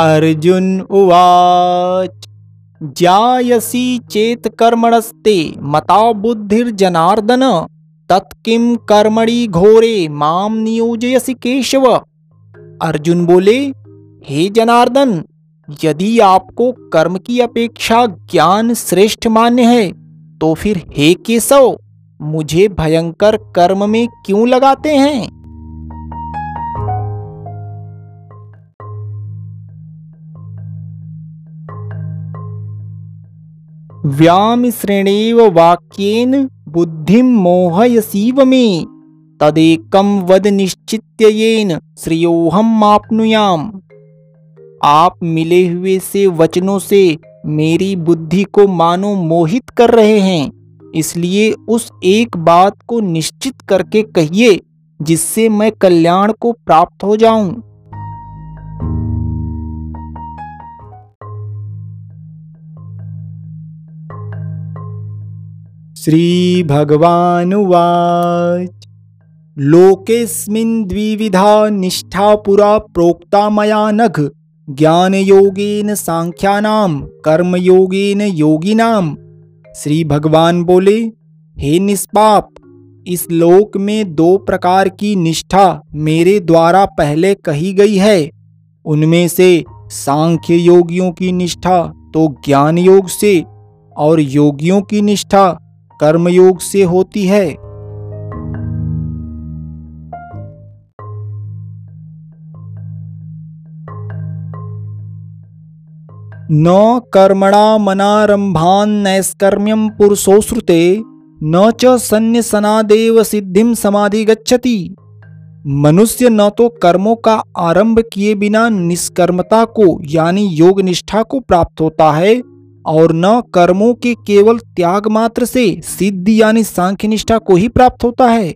अर्जुन उवाच, जायसी चेत कर्मणस्ते मता बुद्धिर्जनार्दन तत्किम कर्मणि घोरे माम नियोजयसी केशव? अर्जुन बोले, हे जनार्दन, यदि आपको कर्म की अपेक्षा ज्ञान श्रेष्ठ मान्य है तो फिर हे केशव, मुझे भयंकर कर्म में क्यों लगाते हैं? व्याम श्रेणेव वाक्येन बुद्धिम मोहयसीव मे। तदेकम वद निश्चित्ययेन श्रेयोहम आपनुयाम आप मिले हुए से वचनों से मेरी बुद्धि को मानो मोहित कर रहे हैं। इसलिए उस एक बात को निश्चित करके कहिए, जिससे मैं कल्याण को प्राप्त हो जाऊँ। श्रीभगवानुवाच। लोकेऽस्मिन् द्विविधा निष्ठा पुरा प्रोक्ता मया नघ। ज्ञानयोगेन सांख्यानां, कर्मयोगेन योगिनाम श्री भगवान बोले, हे निष्पाप, इस लोक में दो प्रकार की निष्ठा मेरे द्वारा पहले कही गई है। उनमें से सांख्य योगियों की निष्ठा तो ज्ञान योग से, और योगियों की निष्ठा कर्मयोग से होती है। न कर्मणा मनारंभान्नैष्कर्म्यम पुरुषोश्रुते न च सन्न्यसनादेव सिद्धिम समाधि गच्छति मनुष्य न तो कर्मों का आरंभ किए बिना निष्कर्मता को, यानी योग निष्ठा को प्राप्त होता है और न कर्मों के केवल त्याग मात्र से सिद्धि यानी सांख्य निष्ठा को ही प्राप्त होता है।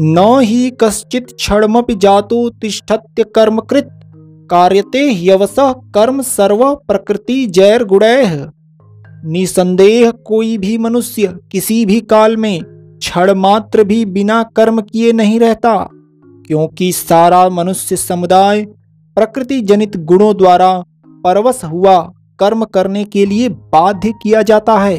न ही कश्चित क्षणमपि जातो तिष्ठत्य कर्मकृत, कार्यते यवस कर्म सर्व प्रकृति जैर गुणैह निसंदेह कोई भी मनुष्य किसी भी काल में क्षण मात्र भी बिना कर्म किए नहीं रहता, क्योंकि सारा मनुष्य समुदाय प्रकृति जनित गुणों द्वारा परवश हुआ कर्म करने के लिए बाध्य किया जाता है।